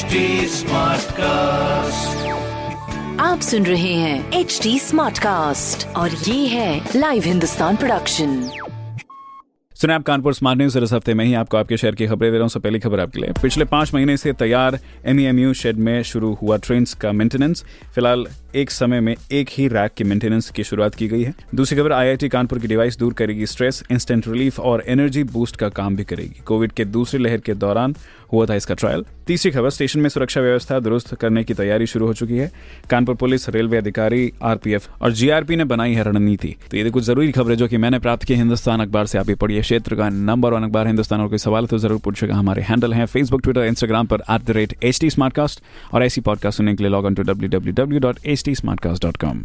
HD Smartcast. आप सुन रहे हैं एच डी स्मार्ट कास्ट और ये है लाइव हिंदुस्तान प्रोडक्शन सुना आप कानपुर स्मार्ट न्यूज़ इस हफ़्ते में ही आपको आपके शहर की खबरें दे रहा हूँ। पहली खबर आपके लिए। पिछले पाँच महीने से तैयार एमईएमयू शेड में शुरू हुआ ट्रेन का मेंटेनेंस फ़िलहाल एक समय में एक ही रैक की मेंटेनेंस की शुरुआत की गई है। दूसरी खबर आईआईटी कानपुर की डिवाइस दूर करेगी स्ट्रेस इंस्टेंट रिलीफ और एनर्जी बूस्ट का काम भी करेगी। कोविड के दूसरी लहर के दौरान हुआ था इसका ट्रायल तीसरी खबर स्टेशन में सुरक्षा व्यवस्था दुरुस्त करने की तैयारी शुरू हो चुकी है। कानपुर पुलिस, रेलवे अधिकारी, आरपीएफ और जीआरपी ने बनाई है रणनीति। तो ये कुछ ज़रूरी खबरें जो कि मैंने प्राप्त की हिंदुस्तान अखबार से, आप ही पढ़िए। क्षेत्र का नंबर वन अखबार हिंदुस्तान, और कोई सवाल तो ज़रूर पूछेगा हमारे हैंडल है फेसबुक ट्विटर इंस्टाग्राम पर at the rate H T और ऐसी पॉडकास्ट सुनने के लिए log in to W W W dot H T com